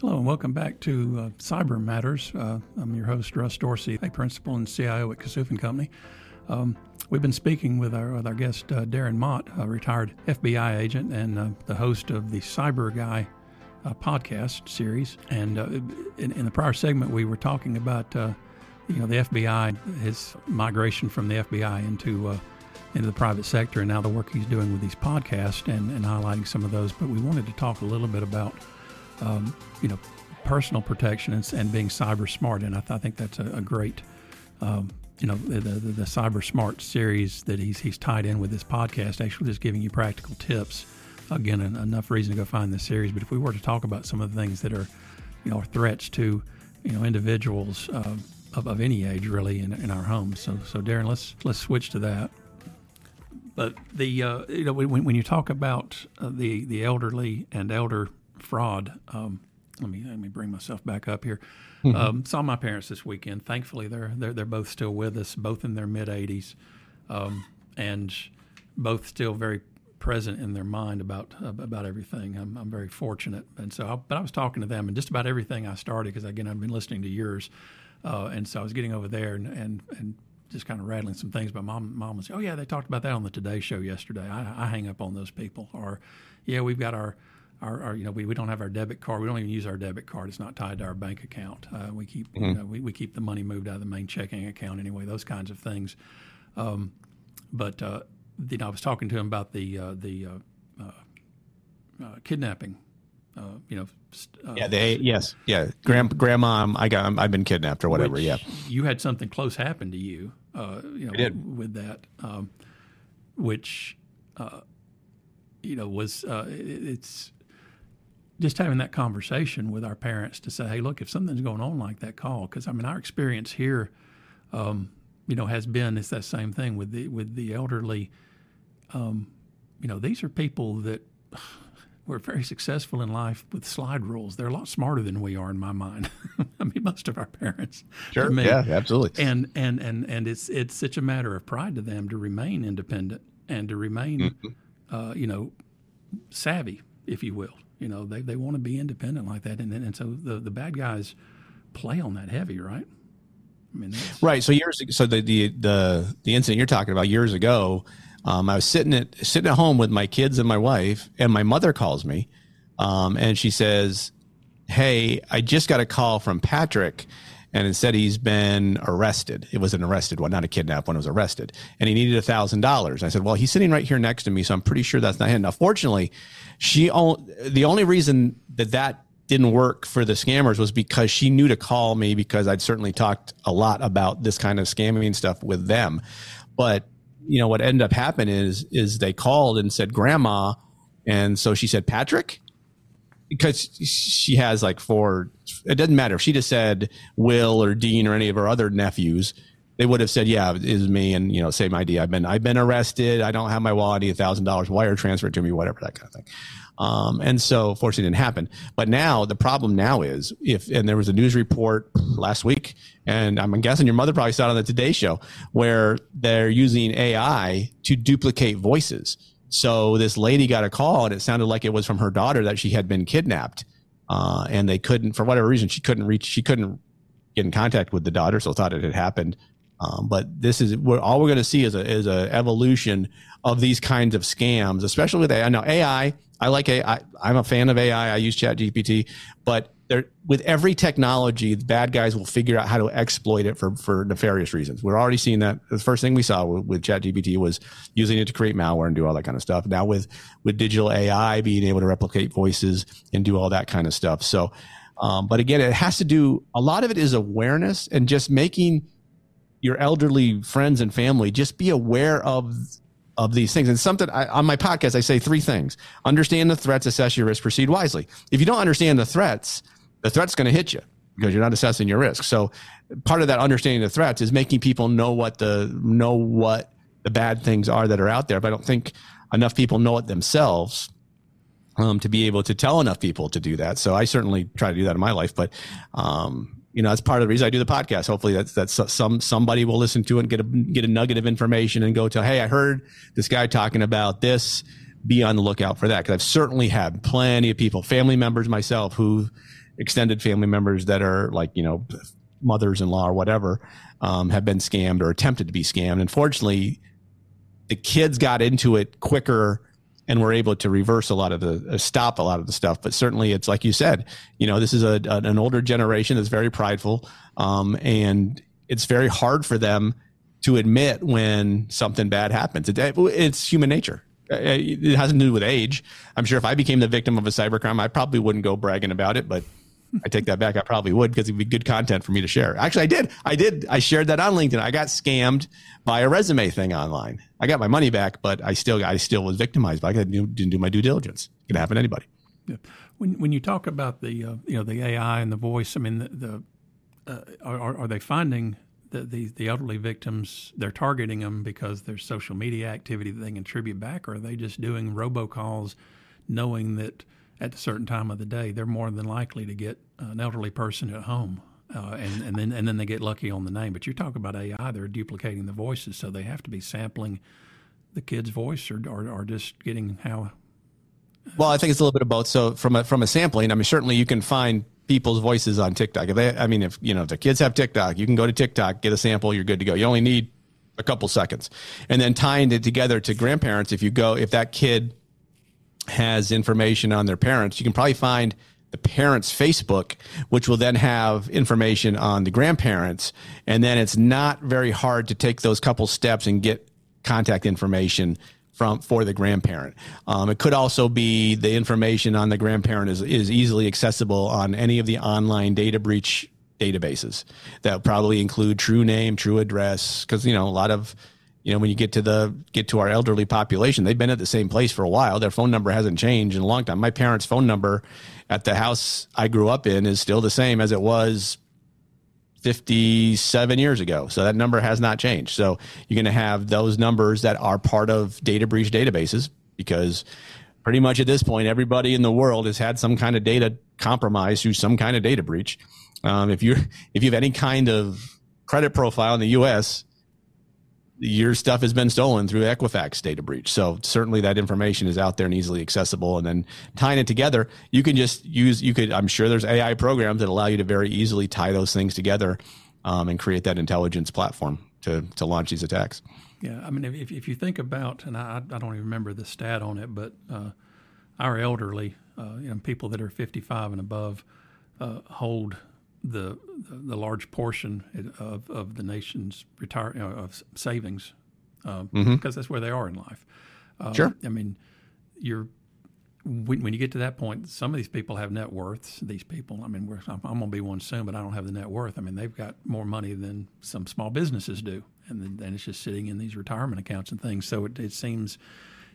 Hello and welcome back to uh, Cyber Matters. Uh, I'm your host, Russ Dorsey, a principal and CIO at Kassouf and Company. Um, we've been speaking with our, with our guest, uh, Darren Mott, a retired FBI agent and uh, the host of the CyBUr Guy uh, podcast series. And uh, in, in, the prior segment, we were talking about you know the FBI, his migration from the FBI into into the private sector, and now the work he's doing with these podcasts and, and highlighting some of those. But we wanted to talk a little bit about um, you know, personal protection and, and, being cyber smart. And I, th- I think that's a, a great, um, you know, the, the, the, cyber smart series that he's he's tied in with this podcast. Actually, just giving you practical tips. Again, enough reason to go find this series. But if we were to talk about some of the things that are, you know, threats to, you know, individuals uh, of, of any age really in, in our homes. So so Darren, let's let's switch to that. But the uh, you know when, when you talk about uh, the the elderly and elder fraud. Um, let me let me bring myself back up here. Mm-hmm. Um, saw my parents this weekend. Thankfully, they're they're they're both still with us, both in their mid 80s, um, and both still very present in their mind about about everything. I'm, I'm very fortunate, and so I, but I was talking to them and just about everything I started because again I've been listening to yours, uh, and so I was getting over there and and, and just kind of rattling some things. But mom mom was oh yeah they talked about that on the Today Show yesterday. I, I hang up on those people, or yeah we've got our our, our, you know we, we don't have our debit card. We don't even use our debit card. It's not tied to our bank account. Uh, we keep mm-hmm. you know, we, we keep the money moved out of the main checking account anyway. Those kinds of things. Um, but uh, you know, I was talking to him about the uh, the uh, uh, uh, kidnapping. you know, yeah, they yes, yeah, Grand, grandma, I got, I've been kidnapped or whatever. Yeah, you had something close happen to you. you know, I did. with that, um, which you know was it's just having that conversation with our parents to say, hey, look, if something's going on like that, call. Because I mean, our experience here, um, you know, has been it's that same thing with the with the elderly. Um, you know, these are people that were very successful in life with slide rules. They're a lot smarter than we are, in my mind. I mean, most of our parents. Sure. Yeah. Absolutely. And and and and it's it's such a matter of pride to them to remain independent and to remain, mm-hmm. uh, you know, savvy, if you will. You know, they, they want to be independent like that, and and so the the bad guys play on that heavy, right? I mean, right. So years so the the the the incident you're talking about years ago, um, I was sitting at sitting at home with my kids and my wife, and my mother calls me, um, and she says, "Hey, I just got a call from Patrick." And instead he's been arrested. It was an arrested one, not a kidnapped one. It was arrested, and he needed a thousand dollars. I said, "Well, he's sitting right here next to me, so I'm pretty sure that's not him." Now, fortunately, she the only reason that that didn't work for the scammers was because she knew to call me because I'd certainly talked a lot about this kind of scamming stuff with them. But you know what ended up happening is is they called and said, "Grandma," and so she said, "Patrick." Because she has like four it doesn't matter. If she just said will or dean or any of her other nephews they would have said yeah it is me and you know same idea i've been i've been arrested. I don't have my wallet. I need a thousand dollars. Wire transfer to me whatever that kind of thing. Um, and so fortunately it didn't happen. But now the problem now is if and there was a news report last week and i'm guessing your mother probably saw it on the today show where they're using ai to duplicate voices so this lady got a call, and it sounded like it was from her daughter that she had been kidnapped, uh, and they couldn't, for whatever reason, she couldn't reach, she couldn't get in contact with the daughter, so thought it had happened. Um, but this is we're, all we're going to see is a is a evolution of these kinds of scams, especially with AI. Now AI, I like AI. I'm a fan of AI. I use ChatGPT, but there, with every technology, the bad guys will figure out how to exploit it for, for nefarious reasons. We're already seeing that. The first thing we saw with, with ChatGPT was using it to create malware and do all that kind of stuff. Now with, with digital AI being able to replicate voices and do all that kind of stuff. So, um, but again, it has to do, a lot of it is awareness and just making your elderly friends and family just be aware of of these things. And something I, on my podcast, I say three things: understand the threats, assess your risk, proceed wisely. If you don't understand the threats, the threat's going to hit you because you're not assessing your risk. So part of that understanding the threats is making people know what the know what the bad things are that are out there. But I don't think enough people know it themselves um, to be able to tell enough people to do that. So I certainly try to do that in my life. But um, you know, that's part of the reason I do the podcast. Hopefully, that's that's some somebody will listen to it and get a get a nugget of information and go to, hey, I heard this guy talking about this. Be on the lookout for that because I've certainly had plenty of people, family members myself, who extended family members that are like you know mothers-in-law or whatever um, have been scammed or attempted to be scammed. Unfortunately, the kids got into it quicker and were able to reverse a lot of the uh, stop a lot of the stuff. But certainly, it's like you said, you know, this is a, an older generation that's very prideful, um, and it's very hard for them to admit when something bad happens. It, it's human nature. Uh, it has to do with age. I'm sure if I became the victim of a cybercrime, I probably wouldn't go bragging about it, but I take that back. I probably would because it'd be good content for me to share. Actually, I did. I did. I shared that on LinkedIn. I got scammed by a resume thing online. I got my money back, but I still, I still was victimized. But I didn't do my due diligence. It can happen to anybody. Yeah. When when you talk about the uh, you know the AI and the voice, I mean the, the uh, are are they finding the, the the elderly victims they're targeting them because there's social media activity that they can contribute back, or are they just doing robocalls, knowing that at a certain time of the day, they're more than likely to get an elderly person at home. Uh, and, and then and then they get lucky on the name. But you're talking about AI; they're duplicating the voices, so they have to be sampling the kid's voice, or or, or just getting how. Well, I think it's a little bit of both. So from a from a sampling, I mean, certainly you can find people's voices on TikTok. If they, I mean, if you know if the kids have TikTok, you can go to TikTok, get a sample, you're good to go. You only need a couple seconds, and then tying it together to grandparents. If you go, if that kid has information on their parents, you can probably find the parents' Facebook, which will then have information on the grandparents. And then it's not very hard to take those couple steps and get contact information from for the grandparent. Um, it could also be the information on the grandparent is, is easily accessible on any of the online data breach databases that probably include true name, true address, because you know a lot of you know, when you get to the get to our elderly population, they've been at the same place for a while. Their phone number hasn't changed in a long time. My parents' phone number at the house I grew up in is still the same as it was 57 years ago. So that number has not changed. So you're going to have those numbers that are part of data breach databases because pretty much at this point, everybody in the world has had some kind of data compromise through some kind of data breach. Um, if you if you have any kind of credit profile in the U.S., your stuff has been stolen through Equifax data breach. So certainly that information is out there and easily accessible. And then tying it together, you can just use, you could, I'm sure there's AI programs that allow you to very easily tie those things together um, and create that intelligence platform to, to launch these attacks. Yeah. I mean, if, if you think about, and I, I don't even remember the stat on it, but uh, our elderly, uh, you know, people that are 55 and above uh, hold the the large portion of, of the nation's retire you know, of savings uh, mm-hmm. because that's where they are in life. Uh, sure. I mean, you're when, when, you get to that point, some of these people have net worths. These people, I mean, I'm, I'm going to be one soon, but I don't have the net worth. I mean, they've got more money than some small businesses do, and then it's just sitting in these retirement accounts and things. So it, it seems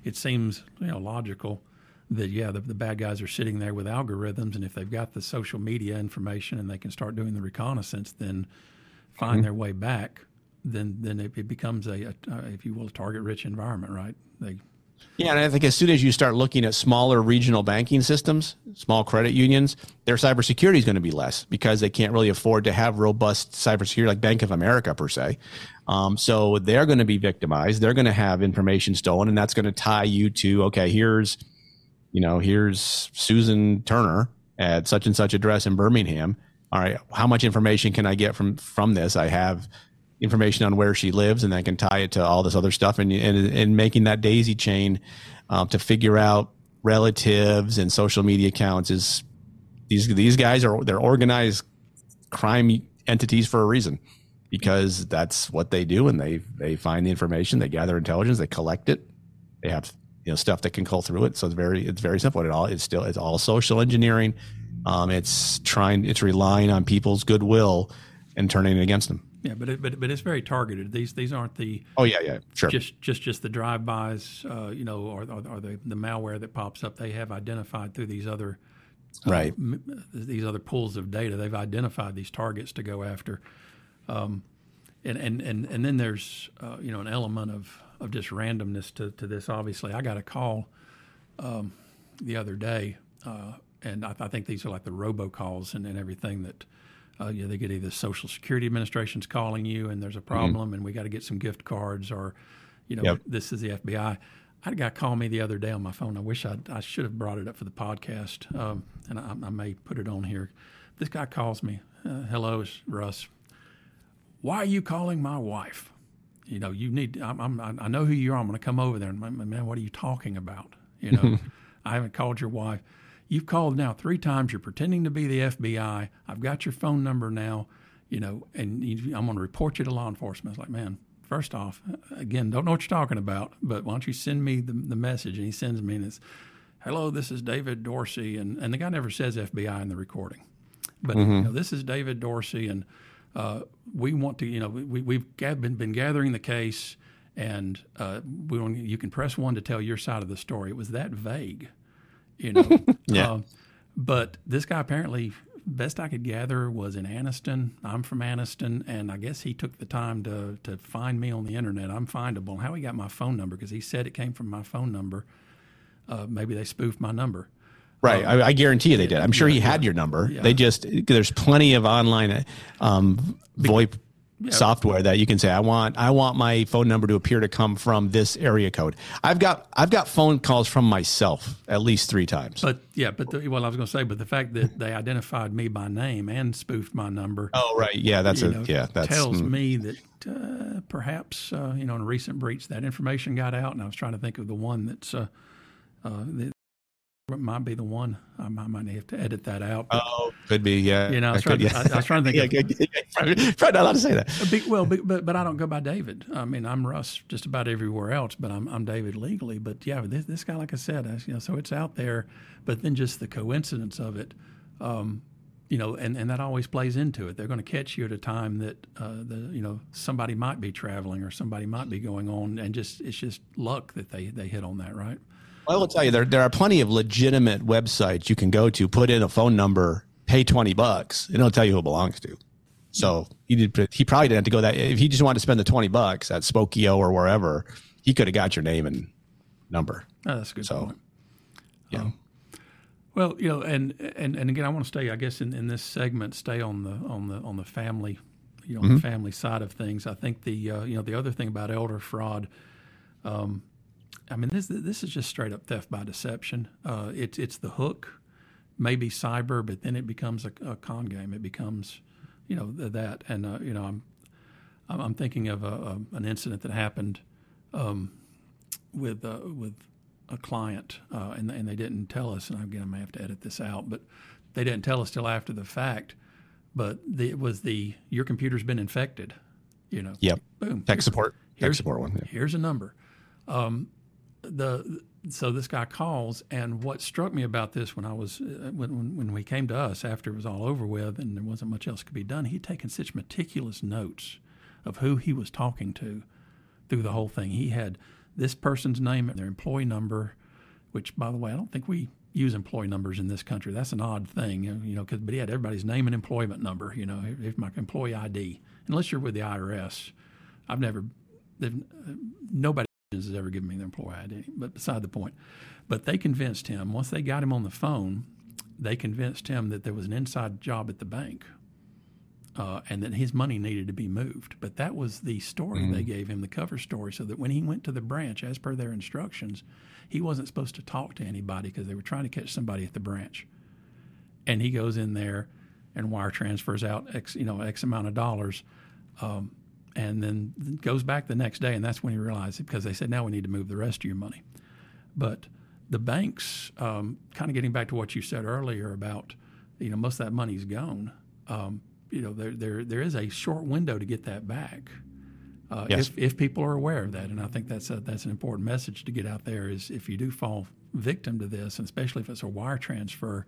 it seems you know logical that yeah the, the bad guys are sitting there with algorithms and if they've got the social media information and they can start doing the reconnaissance then find mm-hmm. their way back then then it, it becomes a, a if you will a target rich environment right they yeah, and I think as soon as you start looking at smaller regional banking systems, small credit unions, their cybersecurity is going to be less because they can't really afford to have robust cybersecurity like Bank of America per se. Um, so they're going to be victimized. They're going to have information stolen, and that's going to tie you to okay, here's you know, here's Susan Turner at such and such address in Birmingham. All right, how much information can I get from from this? I have information on where she lives, and I can tie it to all this other stuff, and and, and making that daisy chain um, to figure out relatives and social media accounts is these these guys are they're organized crime entities for a reason because that's what they do, and they they find the information, they gather intelligence, they collect it, they have you know stuff that can cull through it. So it's very it's very simple. It all it's still it's all social engineering. Um, it's trying it's relying on people's goodwill and turning it against them. Yeah, but it, but but it's very targeted. These these aren't the oh yeah yeah sure just just just the drive bys uh, you know or, or, or, the the malware that pops up. They have identified through these other uh, right m- these other pools of data. They've identified these targets to go after. Um, and, and, and, and then there's uh, you know an element of of just randomness to, to this. Obviously, I got a call um, the other day, uh, and I, I, think these are like the robocalls and, and everything that uh, you know, they get either Social Security Administration's calling you and there's a mm-hmm. problem mm-hmm. and we got to get some gift cards or, you know, yep. this is the FBI. I had a guy call me the other day on my phone. I wish I'd, I should have brought it up for the podcast, um, and I, I, may put it on here. This guy calls me. Uh, Hello, it's Russ. Why are you calling my wife? You know, you need. I'm, I'm, i know who you are. I'm going to come over there. And man, what are you talking about? You know, I haven't called your wife. You've called now three times. You're pretending to be the FBI. I've got your phone number now. You know, and you, I'm going to report you to law enforcement. It's like, man, first off, again, don't know what you're talking about, but why don't you send me the, the message? And he sends me, and it's, hello, this is David Dorsey. And, and the guy never says FBI in the recording. But mm-hmm. you know, this is David Dorsey, and uh, we want to, you know, we, we've been, been gathering the case, and uh, we want, you can press one to tell your side of the story. It was that vague, you know. yeah. Uh, but this guy apparently best I could gather was in Anniston. I'm from Anniston, and I guess he took the time to to find me on the internet. I'm findable. How he got my phone number because he said it came from my phone number. Uh, maybe they spoofed my number. Right, um, I, I, guarantee you they did. I'm sure yeah, he had yeah, your number. Yeah. They just there's plenty of online um, VoIP software that you can say I want I want my phone number to appear to come from this area code. I've got I've got phone calls from myself at least three times. But yeah, but the, well, I was going to say, but the fact that they identified me by name and spoofed my number. Oh right, yeah, that's a know, yeah, that tells mm. me that uh, perhaps uh, you know in a recent breach that information got out, and I was trying to think of the one that's uh, uh that might be the one. I might, might have to edit that out. But, oh, could be. Yeah. You know, I was, trying, could, yeah. I, I was trying to think. yeah, of, probably not allowed to say that. Big, well, big, but but I don't go by David. I mean, I'm Russ just about everywhere else, but I'm I'm David legally. But yeah, this, this guy, like I said, I, you know, so it's out there. But then just the coincidence of it. Um, you know, and, and that always plays into it. They're going to catch you at a time that uh, the you know somebody might be traveling or somebody might be going on, and just it's just luck that they they hit on that, right? I will tell you there there are plenty of legitimate websites you can go to, put in a phone number, pay twenty bucks, and it'll tell you who it belongs to. So he did. He probably didn't have to go that. If he just wanted to spend the twenty bucks at Spokeo or wherever, he could have got your name and number. Oh, that's a good so, point. Yeah. Um, well, you know, and and and again, I want to stay. I guess in, in this segment, stay on the on the on the family, you know, mm-hmm. the family side of things. I think the uh, you know the other thing about elder fraud. Um, I mean, this this is just straight up theft by deception. Uh, it's it's the hook, maybe cyber, but then it becomes a, a con game. It becomes, you know, that. And uh, you know, I'm I'm thinking of a, a, an incident that happened um, with uh, with a client, uh, and and they didn't tell us. And again, I may have to edit this out, but they didn't tell us till after the fact. But the, it was the your computer's been infected. You know. Yep. Boom. Tech support. Tech support one. Yeah. Here's a number. Um, the so this guy calls, and what struck me about this when I was uh, when when we came to us after it was all over with and there wasn't much else could be done, he'd taken such meticulous notes of who he was talking to through the whole thing. He had this person's name and their employee number, which by the way, I don't think we use employee numbers in this country. That's an odd thing, you know, because but he had everybody's name and employment number, you know, if my employee ID, unless you're with the IRS. I've never, nobody has ever given me their employee ID, but beside the point. But they convinced him, once they got him on the phone, they convinced him that there was an inside job at the bank uh, and that his money needed to be moved. But that was the story mm-hmm. they gave him, the cover story, so that when he went to the branch, as per their instructions, he wasn't supposed to talk to anybody because they were trying to catch somebody at the branch. And he goes in there and wire transfers out X, you know, X amount of dollars. Um, and then goes back the next day, and that's when he realized it because they said now we need to move the rest of your money. But the banks, um, kind of getting back to what you said earlier about, you know, most of that money's gone. Um, you know, there there there is a short window to get that back. Uh, yes. if, if people are aware of that, and I think that's a, that's an important message to get out there. Is if you do fall victim to this, and especially if it's a wire transfer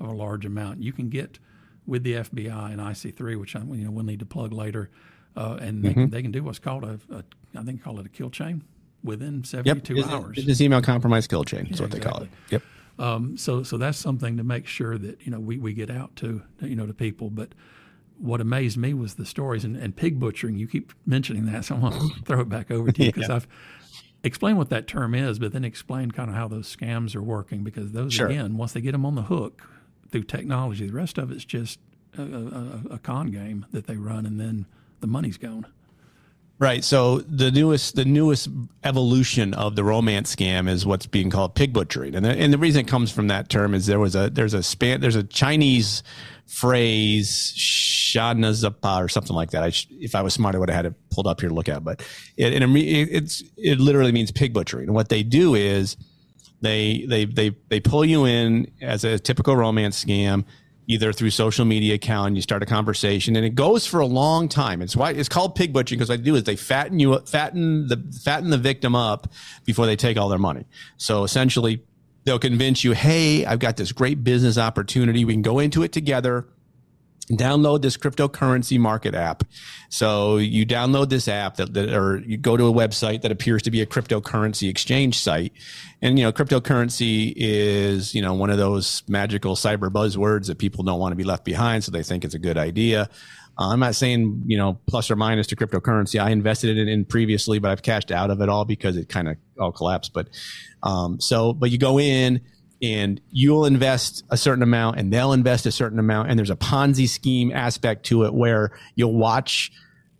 of a large amount, you can get with the FBI and IC3, which I, you know we'll need to plug later uh, and they, mm-hmm. can, they can do what's called a, a I think call it a kill chain within 72 yep. hours. It's email compromise kill chain. That's yeah, what exactly. they call it. Yep. Um, so so that's something to make sure that you know we, we get out to you know to people. But what amazed me was the stories and, and pig butchering. You keep mentioning that, so I'm going to throw it back over to you because yeah. I've explained what that term is, but then explain kind of how those scams are working because those sure. again, once they get them on the hook through technology, the rest of it's just a, a, a con game that they run, and then the money's gone. Right. So the newest the newest evolution of the romance scam is what's being called pig butchering, and the, and the reason it comes from that term is there was a there's a span there's a Chinese phrase shanazapa or something like that. I sh- if I was smart, I would have had it pulled up here to look at, but it, it it's it literally means pig butchering. And what they do is they they they they pull you in as a typical romance scam either through social media account and you start a conversation and it goes for a long time. It's why it's called pig butchering because what they do is they fatten you fatten the fatten the victim up before they take all their money. So essentially they'll convince you hey i've got this great business opportunity. We can go into it together download this cryptocurrency market app. So you download this app that, that, or you go to a website that appears to be a cryptocurrency exchange site. And, you know, cryptocurrency is, you know, one of those magical cyber buzzwords that people don't want to be left behind. So they think it's a good idea. Uh, I'm not saying, you know, plus or minus to cryptocurrency. I invested in it in previously, but I've cashed out of it all because it kind of all collapsed. But, um, so, but you go in, and you'll invest a certain amount and they'll invest a certain amount. And there's a ponzi scheme aspect to it where you'll watch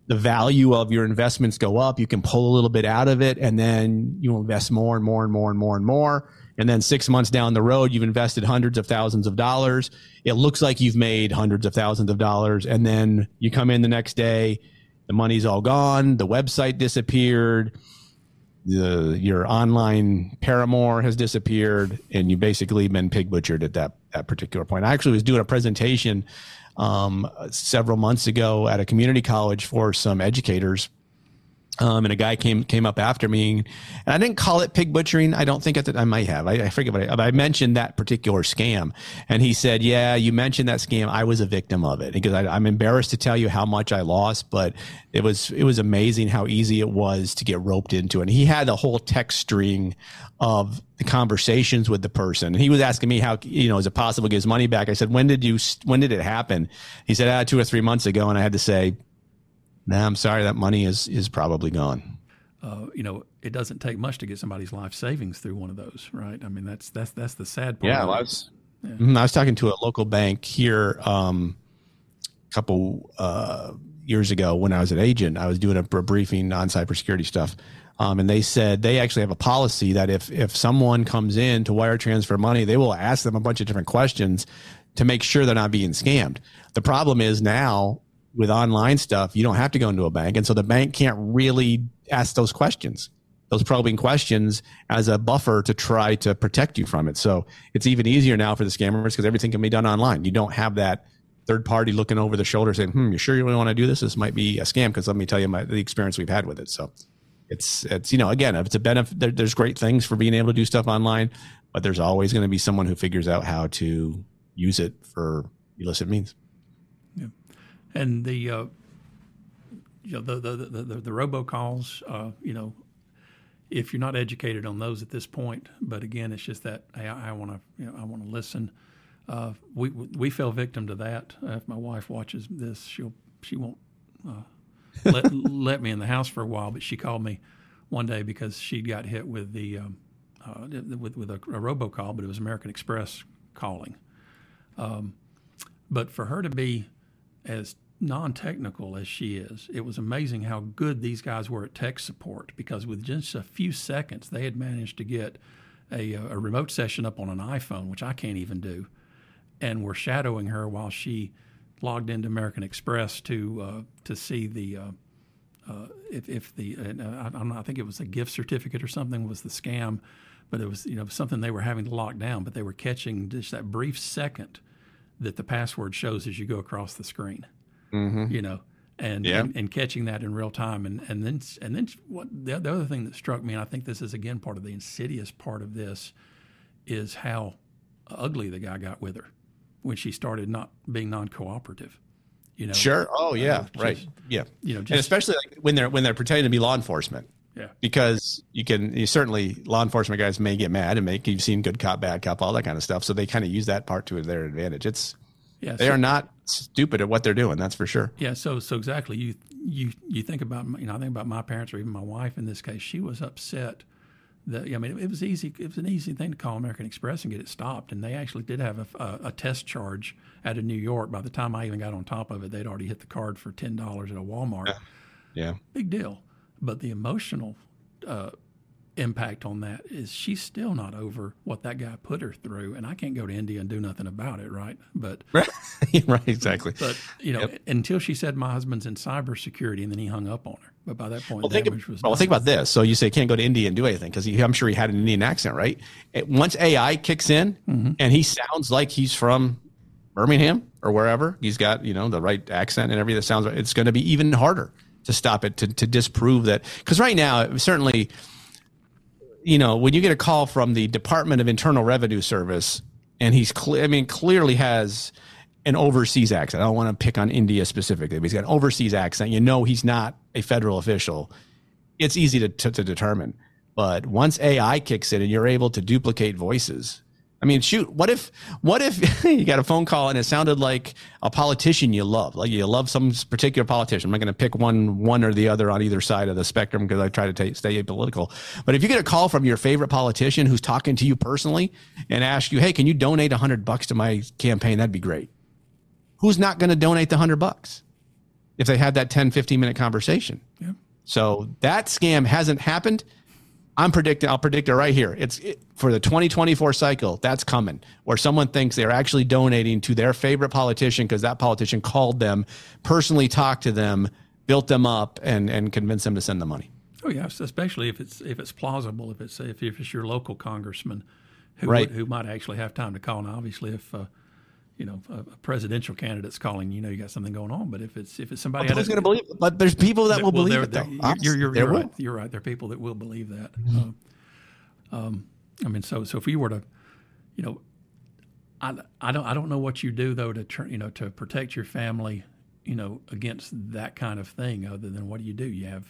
the value of your investments go up. You can pull a little bit out of it and then you invest more and more and more and more and more. And then six months down the road you've invested hundreds of thousands of dollars. It looks like you've made hundreds of thousands of dollars. And then you come in the next day the money's all gone. The website disappeared the your online paramour has disappeared and you basically been pig butchered at that that particular point. I actually was doing a presentation um, several months ago at a community college for some educators um, and a guy came came up after me, and I didn't call it pig butchering. I don't think at the I might have. I, I forget, but I, but I mentioned that particular scam, and he said, "Yeah, you mentioned that scam. I was a victim of it because I, I'm embarrassed to tell you how much I lost, but it was it was amazing how easy it was to get roped into it." And he had a whole text string of conversations with the person. And he was asking me how you know is it possible to get his money back? I said, "When did you? When did it happen?" He said, ah, two or three months ago," and I had to say nah, I'm sorry, that money is is probably gone. Uh, you know, it doesn't take much to get somebody's life savings through one of those, right? I mean, that's that's that's the sad part. Yeah, well, I was yeah. Mm-hmm, I was talking to a local bank here um, a couple uh, years ago when I was an agent. I was doing a, a briefing on cybersecurity stuff. Um, and they said they actually have a policy that if if someone comes in to wire transfer money, they will ask them a bunch of different questions to make sure they're not being scammed. The problem is now with online stuff, you don't have to go into a bank. And so the bank can't really ask those questions, those probing questions as a buffer to try to protect you from it. So it's even easier now for the scammers because everything can be done online. You don't have that third party looking over the shoulder saying, hmm, you sure you really want to do this? This might be a scam because let me tell you my, the experience we've had with it. So it's, it's, you know, again, if it's a benefit, there, there's great things for being able to do stuff online, but there's always going to be someone who figures out how to use it for illicit means and the uh, you know the the the, the, the robocalls, uh, you know, if you're not educated on those at this point, but again, it's just that hey, I want to I want to listen. Uh, we we fell victim to that. Uh, if my wife watches this, she'll she won't uh, let let me in the house for a while. But she called me one day because she got hit with the um, uh, with with a, a robocall, but it was American Express calling. Um, but for her to be as non-technical as she is, it was amazing how good these guys were at tech support because with just a few seconds they had managed to get a, a remote session up on an iPhone, which I can't even do, and were shadowing her while she logged into American Express to uh, to see the uh, uh, if, if the uh, I, don't know, I, think it was a gift certificate or something was the scam, but it was you know something they were having to lock down, but they were catching just that brief second that the password shows as you go across the screen. Mm-hmm. You know, and, yeah. and, and catching that in real time, and and then and then what the, the other thing that struck me, and I think this is again part of the insidious part of this, is how ugly the guy got with her when she started not being non-cooperative. You know, sure. Oh yeah, uh, right. yeah, you know, just, and especially like when they're when they're pretending to be law enforcement. Yeah. Because you can you certainly law enforcement guys may get mad and make you've seen good cop, bad cop, all that kind of stuff. So they kind of use that part to their advantage. It's yeah, they so, are not stupid at what they're doing. That's for sure. Yeah. So so exactly. You you you think about you know I think about my parents or even my wife in this case. She was upset that I mean it, was easy. It was an easy thing to call American Express and get it stopped. And they actually did have a, a, a test charge out of New York. By the time I even got on top of it, they'd already hit the card for ten dollars at a Walmart. Yeah. yeah. Big deal. But the emotional uh, impact on that is she's still not over what that guy put her through, and I can't go to India and do nothing about it, right? But right, right exactly. But you know, yep. until she said my husband's in cybersecurity, and then he hung up on her. But by that point, well, think, of, well think about this. So you say can't go to India and do anything because I'm sure he had an Indian accent, right? Once AI kicks in mm-hmm. and he sounds like he's from Birmingham or wherever, he's got you know the right accent and everything that sounds right. It's going to be even harder to stop it to to disprove that because right now certainly you know, when you get a call from the Department of Internal Revenue Service, and he's clear, I mean, clearly has an overseas accent. I don't want to pick on India specifically, but he's got an overseas accent. You know, he's not a federal official. It's easy to, to, to determine. But once AI kicks in and you're able to duplicate voices, I mean, shoot, what if what if you got a phone call and it sounded like a politician you love, like you love some particular politician. I'm not going to pick one one or the other on either side of the spectrum because I try to t- stay apolitical. But if you get a call from your favorite politician who's talking to you personally and ask you, "Hey, can you donate 100 bucks to my campaign?" That'd be great. Who's not going to donate the 100 bucks if they had that 10 15 minute conversation? Yeah. So that scam hasn't happened I'm predicting, I'll predict it right here. It's it, for the 2024 cycle. That's coming where someone thinks they're actually donating to their favorite politician because that politician called them, personally talked to them, built them up, and and convinced them to send the money. Oh yes, especially if it's if it's plausible. If it's if, if it's your local congressman who right. who might actually have time to call. And obviously, if uh, you know a, a, presidential candidate's calling, you know you got something going on. But if it's if it's somebody who's going to believe it, but there's people that will well, believe it. Though. You're, you're, you're right. You're right. There are people that will believe that. Mm-hmm. Uh, um, I mean, so so if you were to, you know, I, I don't I don't know what you do though to turn you know to protect your family, you know, against that kind of thing. Other than what do you do? You have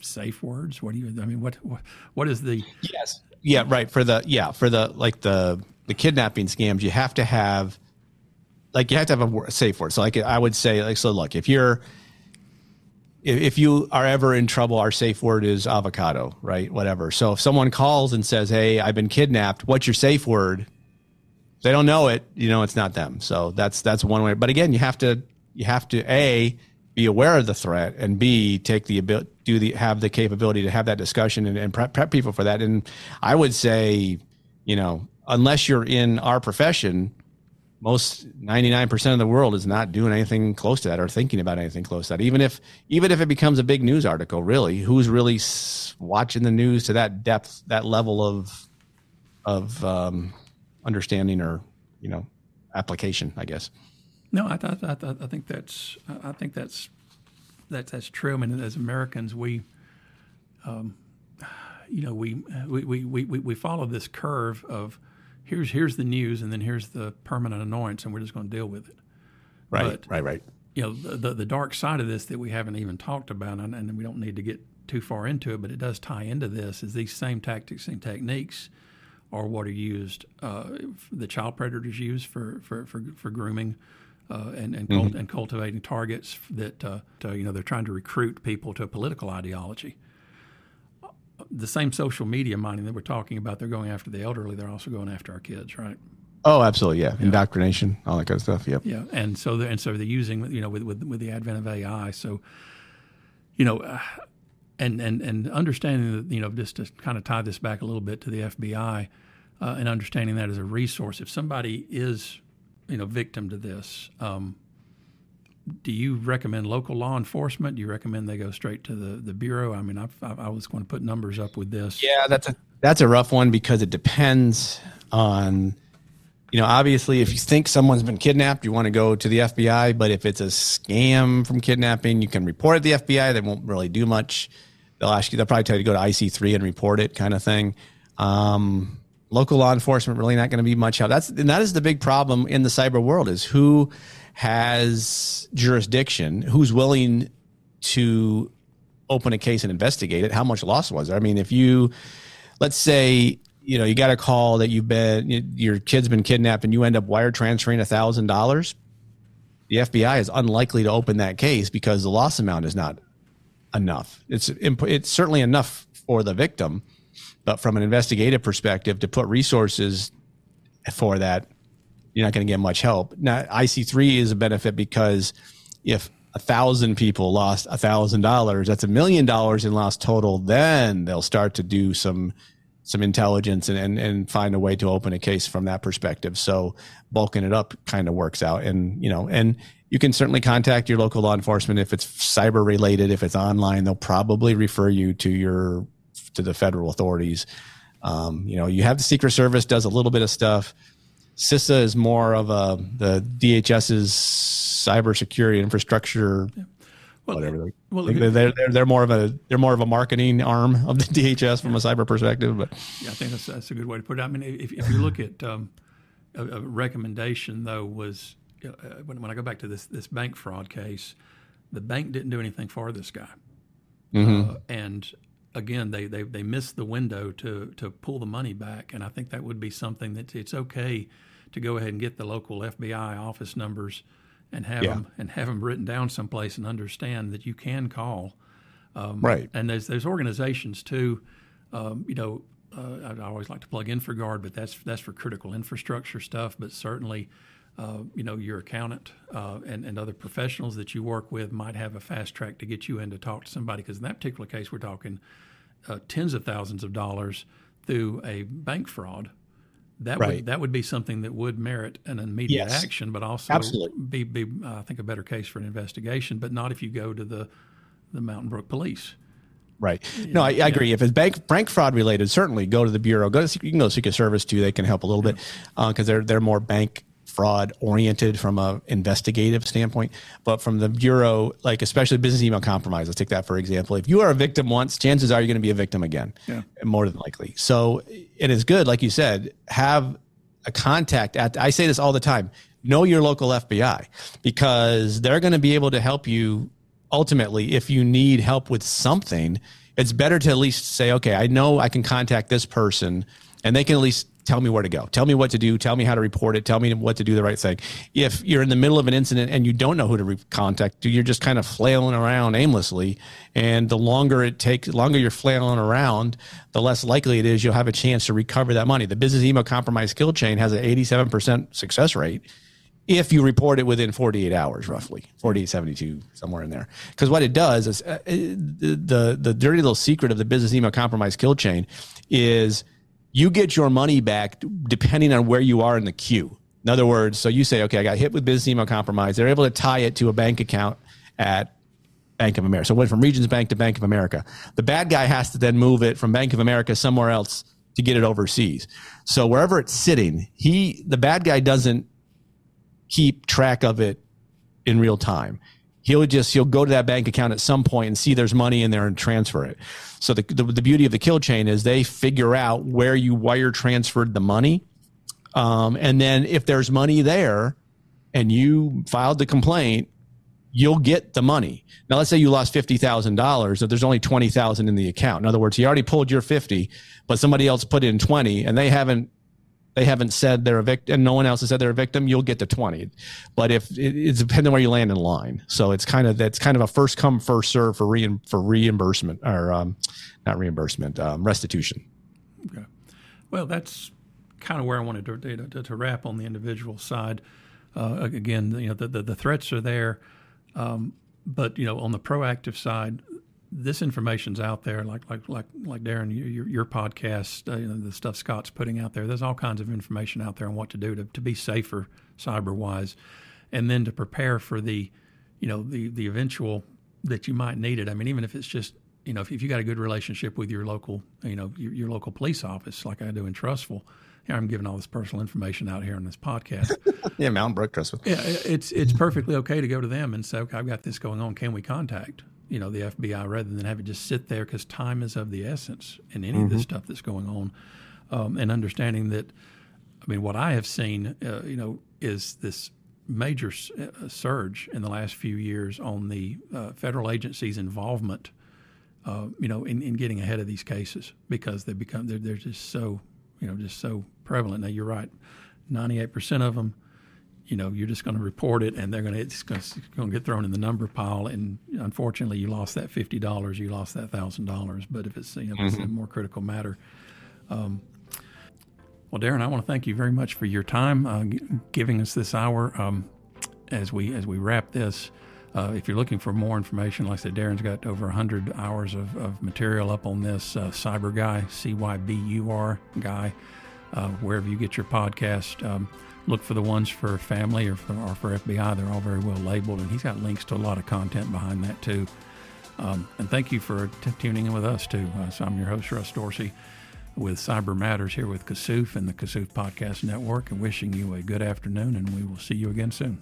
safe words. What do you? I mean, what what, what is the? Yes. Yeah. Right. For the yeah for the like the the kidnapping scams, you have to have like you have to have a safe word. So like I would say like so look if you're if if you are ever in trouble, our safe word is avocado, right? Whatever. So if someone calls and says, "Hey, I've been kidnapped," what's your safe word? They don't know it, you know it's not them. So that's that's one way. But again, you have to you have to a be aware of the threat and b take the ability do the have the capability to have that discussion and, and prep, prep people for that. And I would say, you know, unless you're in our profession, most 99% of the world is not doing anything close to that or thinking about anything close to that. Even if even if it becomes a big news article really who's really watching the news to that depth that level of of um, understanding or you know application i guess. No i I, I think that's i think that's that's that's true. I mean as americans we um, you know we, we we we we follow this curve of here's here's the news, and then here's the permanent annoyance, and we're just going to deal with it. Right, but, right, right. You know, the, the, the dark side of this that we haven't even talked about, and, and we don't need to get too far into it, but it does tie into this. Is these same tactics and techniques are what are used uh, the child predators use for for for, for grooming. Uh, and and, mm-hmm. and, cultivating targets that uh, to, you know they're trying to recruit people to a political ideology the same social media mining that we're talking about, they're going after the elderly. They're also going after our kids, right? Oh, absolutely, yeah. yeah. Indoctrination, all that kind of stuff. Yep. Yeah, and so they're, and so they're using you know with, with with the advent of AI. So, you know, uh, and and and understanding that you know just to kind of tie this back a little bit to the FBI, uh, and understanding that as a resource. If somebody is you know victim to this, um, do you recommend local law enforcement? Do you recommend they go straight to the, the bureau? I mean, I, I was going to put numbers up with this. Yeah, that's a that's a rough one because it depends on, you know, obviously if you think someone's been kidnapped, you want to go to the FBI. But if it's a scam from kidnapping, you can report it to the FBI. They won't really do much. They'll ask you. They'll probably tell you to go to IC3 and report it, kind of thing. Um, local law enforcement really not going to be much help. That's and that is the big problem in the cyber world is who has jurisdiction, who's willing to open a case and investigate it, how much loss was there? I mean, if you, let's say, you know, you got a call that you've been, your kid's been kidnapped and you end up wire transferring a thousand dollars, the FBI is unlikely to open that case because the loss amount is not enough. It's, it's certainly enough for the victim, but from an investigative perspective, to put resources for that you're not going to get much help. Now, IC3 is a benefit because if a thousand people lost a thousand dollars, that's a million dollars in lost total. Then they'll start to do some some intelligence and, and and find a way to open a case from that perspective. So bulking it up kind of works out. And you know, and you can certainly contact your local law enforcement if it's cyber related. If it's online, they'll probably refer you to your to the federal authorities. Um, you know, you have the Secret Service does a little bit of stuff. CISA is more of a the DHS's cybersecurity infrastructure. Yeah. Well, whatever. Well, they're, they're, they're more of a they're more of a marketing arm of the DHS from a cyber perspective. But yeah, I think that's that's a good way to put it. I mean, if, if you look at um, a, a, recommendation though was uh, when, when I go back to this this bank fraud case, the bank didn't do anything for this guy, mm-hmm. uh, and again, they, they, they missed the window to, to pull the money back. And I think that would be something that it's okay to go ahead and get the local FBI office numbers and have yeah. them and have them written down someplace and understand that you can call. Um, right. And there's there's organizations too. Um, you know, uh, I always like to plug InfraGard, but that's that's for critical infrastructure stuff. But certainly, uh, you know, your accountant uh, and, and other professionals that you work with might have a fast track to get you in to talk to somebody. Because in that particular case, we're talking uh, tens of thousands of dollars through a bank fraud. That right. would that would be something that would merit an immediate yes. action, but also Absolutely. be be uh, I think a better case for an investigation. But not if you go to the the Mountain Brook Police. Right. No, I, I agree. If it's bank bank fraud related, certainly go to the bureau. Go to you can go to Secret Service too. They can help a little yeah. bit because uh, they're they're more bank fraud oriented from a investigative standpoint but from the bureau like especially business email compromise let's take that for example. If you are a victim once chances are you're going to be a victim again. Yeah. more than likely. So it is good like you said have a contact at i say this all the time know your local fbi because they're going to be able to help you ultimately if you need help with something. It's better to at least say okay i know i can contact this person and they can at least tell me where to go. Tell me what to do. Tell me how to report it. Tell me what to do the right thing. If you're in the middle of an incident and you don't know who to contact, you're just kind of flailing around aimlessly. And the longer it takes, longer you're flailing around, the less likely it is you'll have a chance to recover that money. The business email compromise kill chain has an 87% success rate if you report it within 48 hours, roughly 48, 72, somewhere in there. Because what it does is uh, the, the, the dirty little secret of the business email compromise kill chain is – you get your money back depending on where you are in the queue. In other words, so you say, okay, I got hit with business email compromise. They're able to tie it to a bank account at Bank of America. So it went from Regions Bank to Bank of America. The bad guy has to then move it from Bank of America somewhere else to get it overseas. So wherever it's sitting, he the bad guy doesn't keep track of it in real time he'll just he'll go to that bank account at some point and see there's money in there and transfer it. So the, the, the beauty of the kill chain is they figure out where you wire transferred the money. Um, and then if there's money there and you filed the complaint you'll get the money. Now let's say you lost $50000 if there's only 20000 in the account. In other words he already pulled your 50 but somebody else put in 20 and they haven't they haven't said they're a victim and no one else has said they're a victim, you'll get to 20. But if it, it's depending where you land in line. So it's kind of, that's kind of a first come, first serve for re, for reimbursement or, um, not reimbursement, um, restitution. Okay. Well, that's kind of where I wanted to, to, to wrap on the individual side. Uh, again, you know, the, the, the threats are there. Um, but, you know, on the proactive side, this information's out there, like like like like Darren, your your podcast, uh, you know, the stuff Scott's putting out there. There's all kinds of information out there on what to do to, to be safer cyber wise, and then to prepare for the, you know, the the eventual that you might need it. I mean, even if it's just you know, if, if you got a good relationship with your local, you know, your, your local police office, like I do in Trussville, here I'm giving all this personal information out here on this podcast. yeah, Mountain Brook Trussville. Yeah, it's it's perfectly okay to go to them and say, okay, I've got this going on. Can we contact? You know the FBI rather than have it just sit there because time is of the essence in any mm-hmm. of this mm-hmm. stuff that's going on, um, and understanding that. I mean, what I have seen, uh, you know, is this major uh, surge in the last few years on the uh, federal agencies' involvement, uh, you know, in, in getting ahead of these cases because they become they're, they're just so, you know, just so prevalent. Now you're right, ninety eight percent of them you know you're just going to report it and they're going to it's going to get thrown in the number pile and unfortunately you lost that fifty dollars you lost that thousand dollars but if it's you know mm-hmm. it's a mm-hmm. more critical matter um, well Darren I want to thank you very much for your time uh, g- giving us this hour um, as we as we wrap this uh, if you're looking for more information, like I said, Darren's got over 100 hours of, of material up on this uh, CyBUr Guy, C Y B U R Guy, uh, wherever you get your podcast. Um, look for the ones for family or for, or for FBI. They're all very well labeled, and he's got links to a lot of content behind that, too. Um, and thank you for t- tuning in with us, too. Uh, so I'm your host, Russ Dorsey, with Cyber Matters here with Kassouf and the Kassouf Podcast Network, and wishing you a good afternoon, and we will see you again soon.